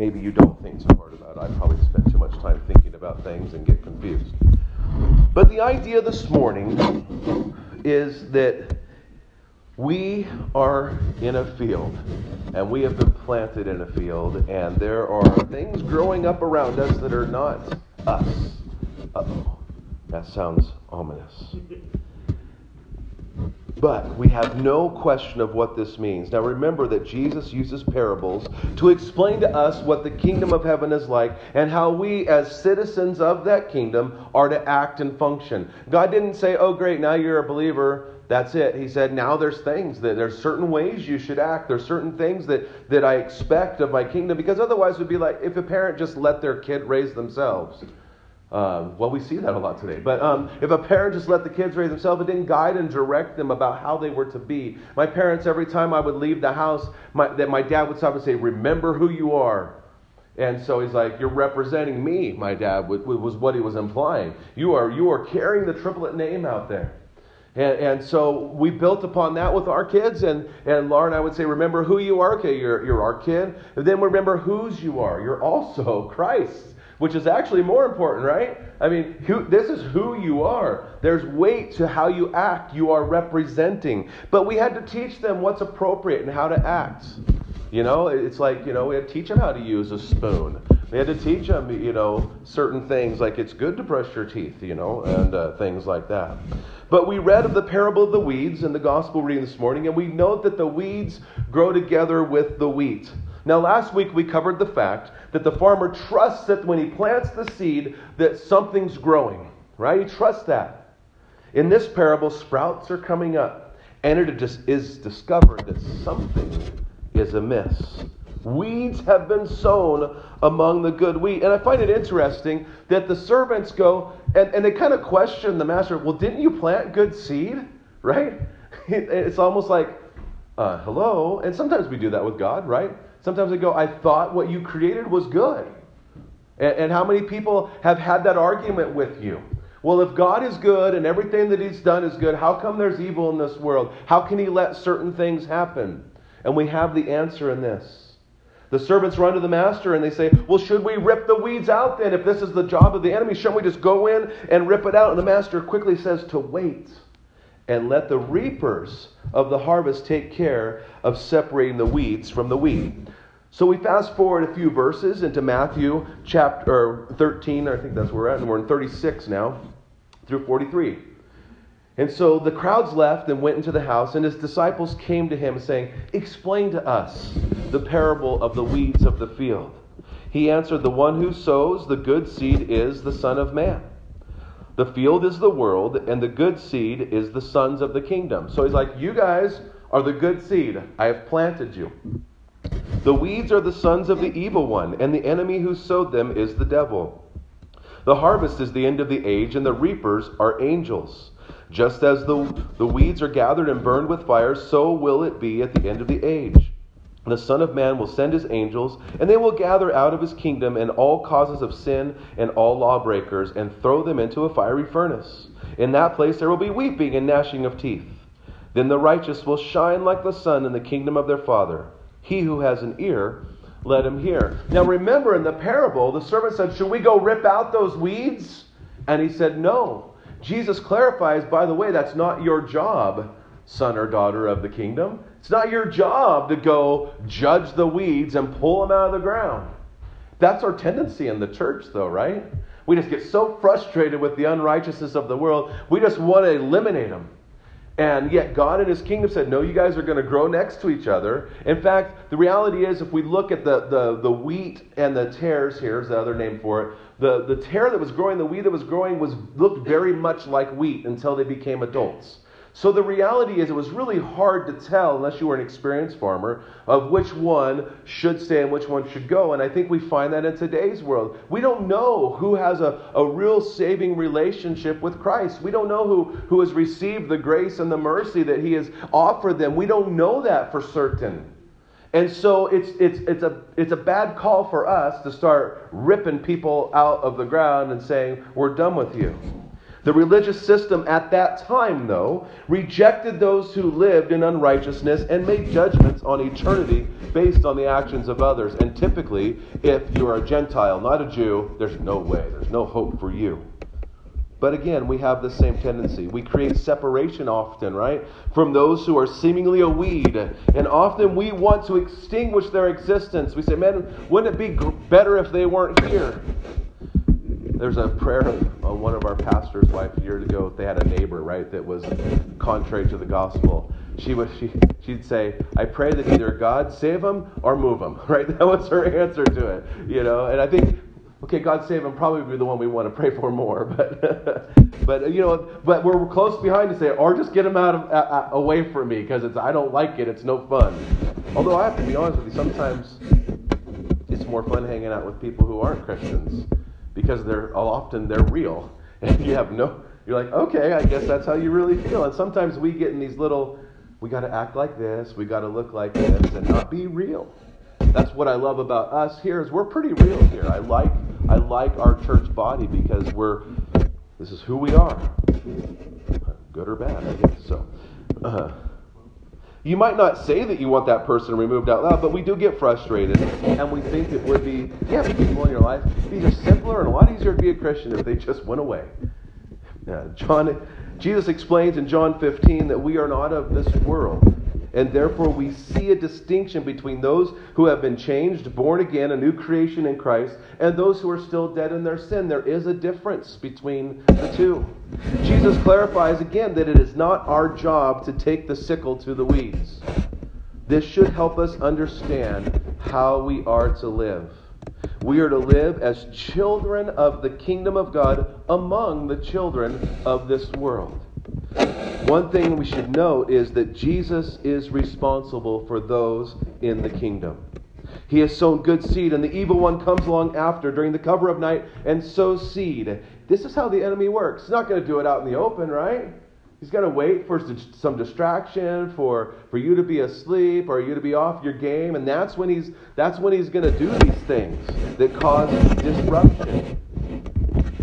maybe you don't think too hard about it. I probably spend too much time thinking about things and get confused. But the idea this morning is that we are in a field, and we have been planted in a field, and there are things growing up around us that are not us. Uh oh, that sounds ominous. But we have no question of what this means. Now remember that Jesus uses parables to explain to us what the kingdom of heaven is like and how we, as citizens of that kingdom, are to act and function. God didn't say, oh, great, now you're a believer. That's it. He said, now there's things that there's certain ways you should act. There's certain things that, that I expect of my kingdom because otherwise it would be like if a parent just let their kid raise themselves. Um, well, we see that a lot today. But um, if a parent just let the kids raise themselves, it didn't guide and direct them about how they were to be. My parents, every time I would leave the house, my, that my dad would stop and say, "Remember who you are." And so he's like, "You're representing me." My dad was what he was implying. You are you are carrying the triplet name out there. And, and, so we built upon that with our kids. And, and Laura and I would say, remember who you are. Okay, you're, you're our kid. And then remember whose you are. You're also Christ which is actually more important, right? I mean, who, this is who you are. There's weight to how you act. You are representing. But we had to teach them what's appropriate and how to act. You know, it's like, you know, we had to teach them how to use a spoon. We had to teach them, you know, certain things like it's good to brush your teeth, you know, and uh, things like that. But we read of the parable of the weeds in the gospel reading this morning, and we note that the weeds grow together with the wheat. Now, last week we covered the fact that the farmer trusts that when he plants the seed, that something's growing, right? He trusts that. In this parable, sprouts are coming up, and it is discovered that something is amiss. Weeds have been sown among the good wheat. And I find it interesting that the servants go and, and they kind of question the master, well, didn't you plant good seed? Right? It's almost like, uh, hello. And sometimes we do that with God, right? Sometimes they go, I thought what you created was good. And, and how many people have had that argument with you? Well, if God is good and everything that He's done is good, how come there's evil in this world? How can He let certain things happen? And we have the answer in this. The servants run to the master and they say, Well, should we rip the weeds out then? If this is the job of the enemy, shouldn't we just go in and rip it out? And the master quickly says to wait and let the reapers of the harvest take care of separating the weeds from the wheat. So we fast forward a few verses into Matthew chapter 13, I think that's where we're at, and we're in 36 now, through 43. And so the crowds left and went into the house, and his disciples came to him, saying, Explain to us the parable of the weeds of the field. He answered, The one who sows the good seed is the Son of Man. The field is the world, and the good seed is the sons of the kingdom. So he's like, You guys are the good seed. I have planted you. The weeds are the sons of the evil one, and the enemy who sowed them is the devil. The harvest is the end of the age, and the reapers are angels. Just as the, the weeds are gathered and burned with fire, so will it be at the end of the age. The Son of Man will send his angels, and they will gather out of his kingdom and all causes of sin and all lawbreakers, and throw them into a fiery furnace. In that place there will be weeping and gnashing of teeth. Then the righteous will shine like the sun in the kingdom of their Father. He who has an ear, let him hear. Now remember in the parable, the servant said, Should we go rip out those weeds? And he said, No. Jesus clarifies, by the way, that's not your job, son or daughter of the kingdom. It's not your job to go judge the weeds and pull them out of the ground. That's our tendency in the church, though, right? We just get so frustrated with the unrighteousness of the world, we just want to eliminate them. And yet, God and His kingdom said, No, you guys are going to grow next to each other. In fact, the reality is, if we look at the, the, the wheat and the tares, here's the other name for it, the, the tare that was growing, the wheat that was growing, was looked very much like wheat until they became adults. So the reality is, it was really hard to tell, unless you were an experienced farmer, of which one should stay and which one should go. And I think we find that in today's world. We don't know who has a, a real saving relationship with Christ. We don't know who, who has received the grace and the mercy that He has offered them. We don't know that for certain. And so it's, it's, it's, a, it's a bad call for us to start ripping people out of the ground and saying, We're done with you. The religious system at that time, though, rejected those who lived in unrighteousness and made judgments on eternity based on the actions of others. And typically, if you are a Gentile, not a Jew, there's no way, there's no hope for you. But again, we have the same tendency. We create separation often, right? From those who are seemingly a weed. And often we want to extinguish their existence. We say, man, wouldn't it be better if they weren't here? There's a prayer on one of our pastor's wife years ago. They had a neighbor, right, that was contrary to the gospel. She would she she'd say, "I pray that either God save them or move them." Right? That was her answer to it. You know, and I think okay, God save him, probably be the one we want to pray for more. But, but you know, but we're close behind to say, or just get him out of, uh, away from me because it's I don't like it. It's no fun. Although I have to be honest with you, sometimes it's more fun hanging out with people who aren't Christians because they're often they're real, and you have no. You're like, okay, I guess that's how you really feel. And sometimes we get in these little, we got to act like this, we got to look like this, and not be real. That's what I love about us here is we're pretty real here. I like I like our church body because we're this is who we are, good or bad, I guess. So. Uh, you might not say that you want that person removed out loud, but we do get frustrated, and we think it would be, yeah, people in your life, these are simpler and a lot easier to be a Christian if they just went away. Yeah, John, Jesus explains in John 15 that we are not of this world and therefore we see a distinction between those who have been changed, born again, a new creation in Christ, and those who are still dead in their sin. There is a difference between the two. Jesus clarifies again that it is not our job to take the sickle to the weeds. This should help us understand how we are to live. We are to live as children of the kingdom of God among the children of this world. One thing we should note is that Jesus is responsible for those in the kingdom. He has sown good seed, and the evil one comes along after during the cover of night and sows seed. This is how the enemy works. He's not going to do it out in the open, right? He's got to wait for some distraction, for, for you to be asleep or you to be off your game, and that's when he's that's when he's going to do these things that cause disruption.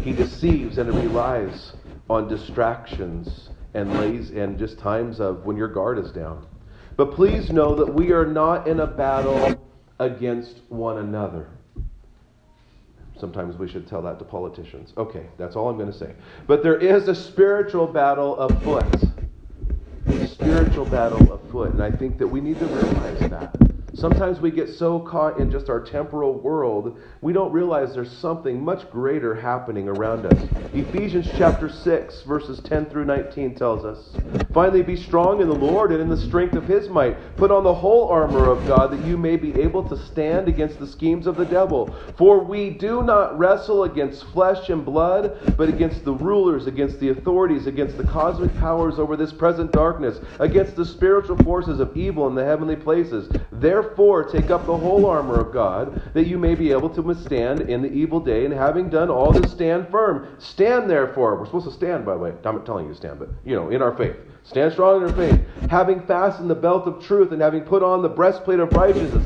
He deceives and relies on distractions and lays and just times of when your guard is down. But please know that we are not in a battle against one another. Sometimes we should tell that to politicians. Okay, that's all I'm going to say. But there is a spiritual battle afoot. A spiritual battle afoot. And I think that we need to realize that. Sometimes we get so caught in just our temporal world, we don't realize there's something much greater happening around us. Ephesians chapter 6, verses 10 through 19 tells us Finally, be strong in the Lord and in the strength of his might. Put on the whole armor of God that you may be able to stand against the schemes of the devil. For we do not wrestle against flesh and blood, but against the rulers, against the authorities, against the cosmic powers over this present darkness, against the spiritual forces of evil in the heavenly places. Therefore, Therefore, take up the whole armor of God, that you may be able to withstand in the evil day, and having done all to stand firm. Stand therefore. We're supposed to stand, by the way. I'm not telling you to stand, but, you know, in our faith. Stand strong in your faith, having fastened the belt of truth, and having put on the breastplate of righteousness,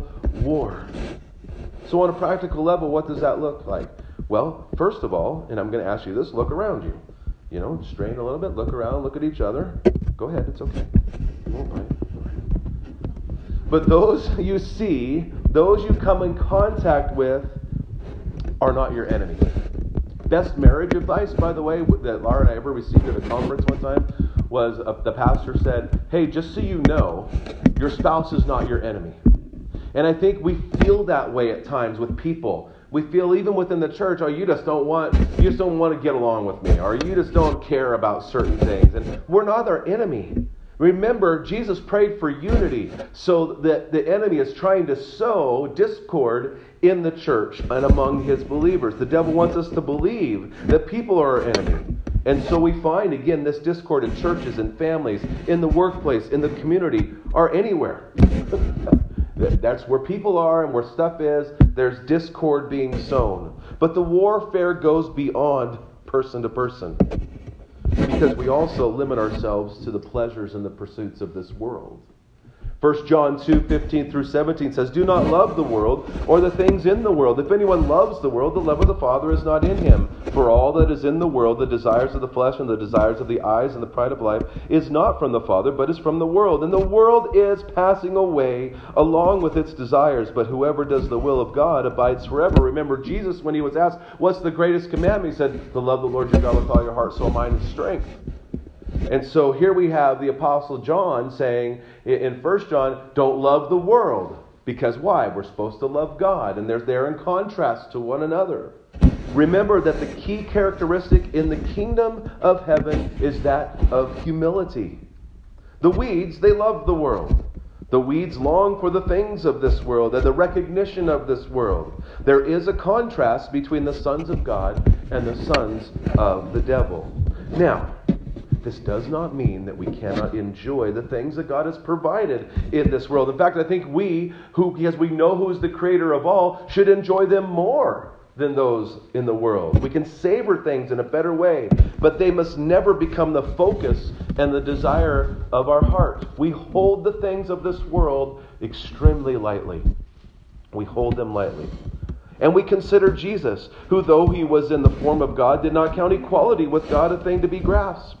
war. So, on a practical level, what does that look like? Well, first of all, and I'm going to ask you this look around you. You know, strain a little bit, look around, look at each other. Go ahead, it's okay. You won't bite. But those you see, those you come in contact with, are not your enemy. Best marriage advice, by the way, that Laura and I ever received at a conference one time was uh, the pastor said, Hey, just so you know, your spouse is not your enemy. And I think we feel that way at times with people. We feel even within the church, oh, you just don't want, you just don't want to get along with me, or you just don't care about certain things. And we're not our enemy. Remember, Jesus prayed for unity, so that the enemy is trying to sow discord in the church and among his believers. The devil wants us to believe that people are our enemy. And so we find, again, this discord in churches and families, in the workplace, in the community, or anywhere. That's where people are and where stuff is. There's discord being sown. But the warfare goes beyond person to person because we also limit ourselves to the pleasures and the pursuits of this world. 1 John 2 15 through 17 says, Do not love the world or the things in the world. If anyone loves the world, the love of the Father is not in him. For all that is in the world, the desires of the flesh and the desires of the eyes and the pride of life, is not from the Father, but is from the world. And the world is passing away along with its desires, but whoever does the will of God abides forever. Remember, Jesus, when he was asked, What's the greatest commandment? He said, To love the Lord your God with all your heart, soul, mind, and strength. And so here we have the Apostle John saying in 1 John, don't love the world. Because why? We're supposed to love God, and they're there in contrast to one another. Remember that the key characteristic in the kingdom of heaven is that of humility. The weeds, they love the world. The weeds long for the things of this world and the recognition of this world. There is a contrast between the sons of God and the sons of the devil. Now, this does not mean that we cannot enjoy the things that God has provided in this world. In fact, I think we, who, because we know who is the creator of all, should enjoy them more than those in the world. We can savor things in a better way, but they must never become the focus and the desire of our heart. We hold the things of this world extremely lightly. We hold them lightly. And we consider Jesus, who, though he was in the form of God, did not count equality with God a thing to be grasped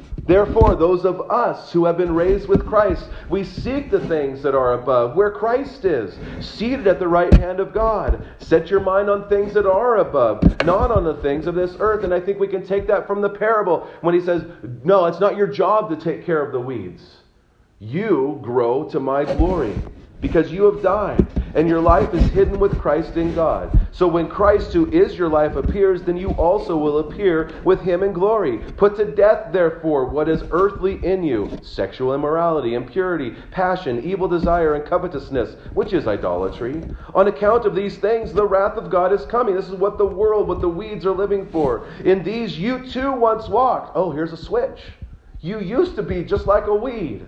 Therefore, those of us who have been raised with Christ, we seek the things that are above, where Christ is, seated at the right hand of God. Set your mind on things that are above, not on the things of this earth. And I think we can take that from the parable when he says, No, it's not your job to take care of the weeds. You grow to my glory because you have died and your life is hidden with Christ in God. So when Christ, who is your life, appears, then you also will appear with him in glory. Put to death, therefore, what is earthly in you sexual immorality, impurity, passion, evil desire, and covetousness, which is idolatry. On account of these things, the wrath of God is coming. This is what the world, what the weeds are living for. In these you too once walked. Oh, here's a switch. You used to be just like a weed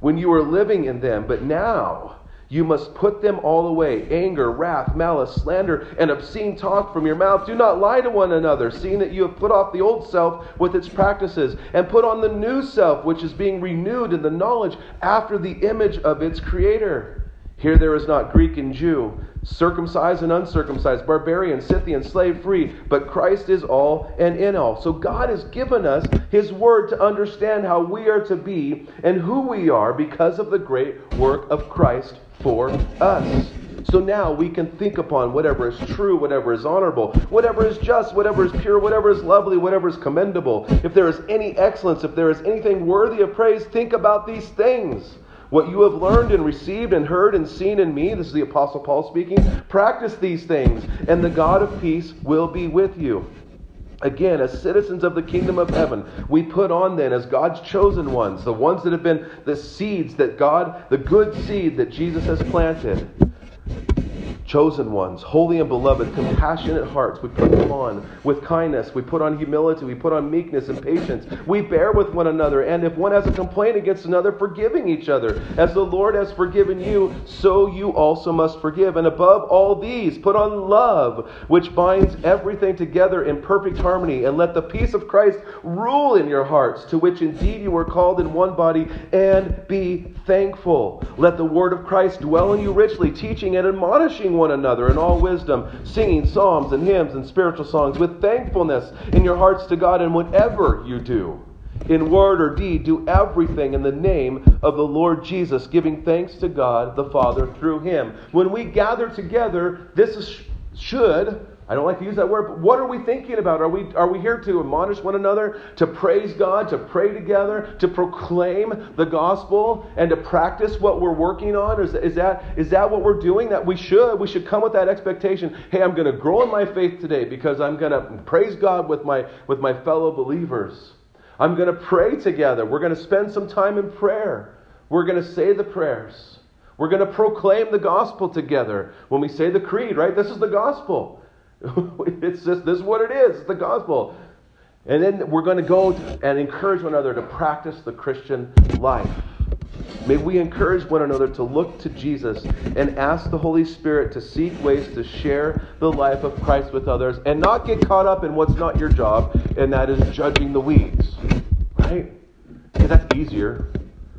when you were living in them, but now you must put them all away anger, wrath, malice, slander, and obscene talk from your mouth. Do not lie to one another, seeing that you have put off the old self with its practices, and put on the new self, which is being renewed in the knowledge after the image of its Creator. Here there is not Greek and Jew, circumcised and uncircumcised, barbarian, Scythian, slave free, but Christ is all and in all. So God has given us His Word to understand how we are to be and who we are because of the great work of Christ for us. So now we can think upon whatever is true, whatever is honorable, whatever is just, whatever is pure, whatever is lovely, whatever is commendable. If there is any excellence, if there is anything worthy of praise, think about these things. What you have learned and received and heard and seen in me, this is the Apostle Paul speaking, practice these things, and the God of peace will be with you. Again, as citizens of the kingdom of heaven, we put on then as God's chosen ones, the ones that have been the seeds that God, the good seed that Jesus has planted chosen ones, holy and beloved, compassionate hearts. We put them on with kindness. We put on humility. We put on meekness and patience. We bear with one another. And if one has a complaint against another, forgiving each other. As the Lord has forgiven you, so you also must forgive. And above all these, put on love, which binds everything together in perfect harmony. And let the peace of Christ rule in your hearts, to which indeed you were called in one body, and be thankful. Let the word of Christ dwell in you richly, teaching and admonishing one another in all wisdom, singing psalms and hymns and spiritual songs with thankfulness in your hearts to God, and whatever you do, in word or deed, do everything in the name of the Lord Jesus, giving thanks to God the Father through him. When we gather together, this is, should I don't like to use that word, but what are we thinking about? Are we, are we here to admonish one another, to praise God, to pray together, to proclaim the gospel, and to practice what we're working on? Is, is, that, is that what we're doing? That we should. We should come with that expectation. Hey, I'm going to grow in my faith today because I'm going to praise God with my, with my fellow believers. I'm going to pray together. We're going to spend some time in prayer. We're going to say the prayers. We're going to proclaim the gospel together. When we say the creed, right? This is the gospel. it's just this is what it is. It's the gospel. And then we're going to go and encourage one another to practice the Christian life. May we encourage one another to look to Jesus and ask the Holy Spirit to seek ways to share the life of Christ with others and not get caught up in what's not your job, and that is judging the weeds. Right? Because that's easier.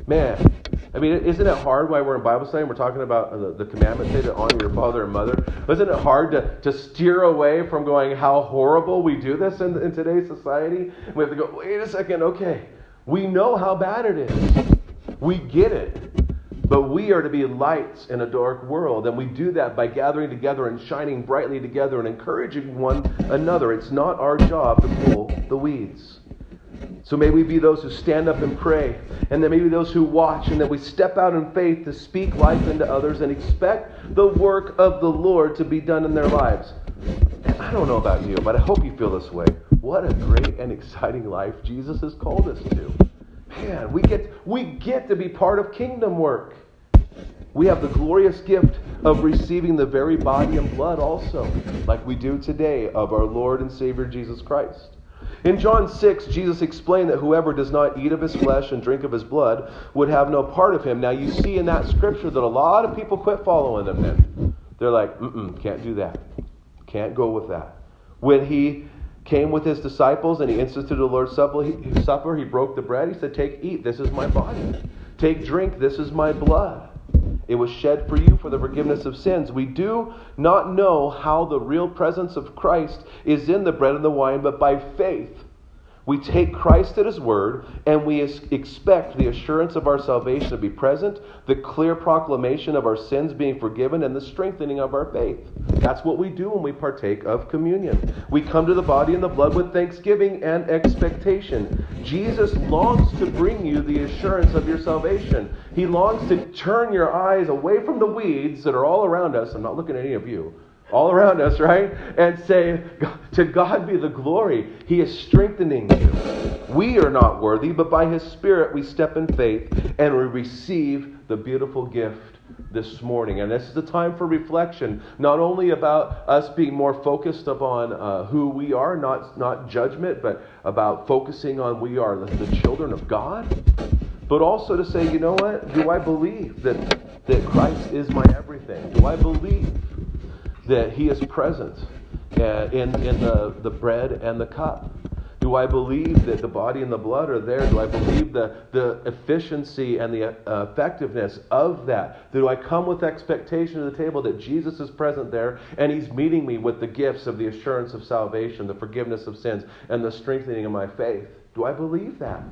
Man, I mean, isn't it hard why we're in Bible study and we're talking about the, the commandments say to honor your father and mother? Isn't it hard to, to steer away from going how horrible we do this in, in today's society? We have to go, wait a second, okay. We know how bad it is. We get it. But we are to be lights in a dark world, and we do that by gathering together and shining brightly together and encouraging one another. It's not our job to pull the weeds. So may we be those who stand up and pray, and then maybe those who watch, and that we step out in faith to speak life into others and expect the work of the Lord to be done in their lives. And I don't know about you, but I hope you feel this way. What a great and exciting life Jesus has called us to. Man, we get, we get to be part of kingdom work. We have the glorious gift of receiving the very body and blood also, like we do today, of our Lord and Savior Jesus Christ. In John 6, Jesus explained that whoever does not eat of his flesh and drink of his blood would have no part of him. Now, you see in that scripture that a lot of people quit following him then. They're like, mm can't do that. Can't go with that. When he came with his disciples and he instituted the Lord's supper he, supper, he broke the bread. He said, Take, eat, this is my body. Take, drink, this is my blood. It was shed for you for the forgiveness of sins. We do not know how the real presence of Christ is in the bread and the wine, but by faith we take Christ at His word and we expect the assurance of our salvation to be present, the clear proclamation of our sins being forgiven, and the strengthening of our faith. That's what we do when we partake of communion. We come to the body and the blood with thanksgiving and expectation. Jesus longs to bring you the assurance of your salvation. He longs to turn your eyes away from the weeds that are all around us. I'm not looking at any of you all around us, right? And say, To God be the glory. He is strengthening you. We are not worthy, but by His Spirit we step in faith and we receive the beautiful gift this morning. And this is the time for reflection, not only about us being more focused upon uh, who we are, not, not judgment, but about focusing on we are the, the children of God. But also to say, you know what? Do I believe that, that Christ is my everything? Do I believe that He is present uh, in, in the, the bread and the cup? Do I believe that the body and the blood are there? Do I believe the, the efficiency and the uh, effectiveness of that? Do I come with expectation to the table that Jesus is present there and He's meeting me with the gifts of the assurance of salvation, the forgiveness of sins, and the strengthening of my faith? Do I believe that?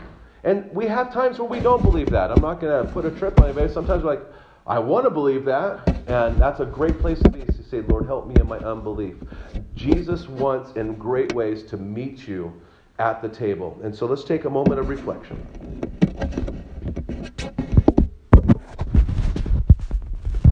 And we have times where we don't believe that. I'm not going to put a trip on anybody. Sometimes we're like, I want to believe that, and that's a great place to be say, Lord, help me in my unbelief. Jesus wants in great ways to meet you at the table. And so let's take a moment of reflection.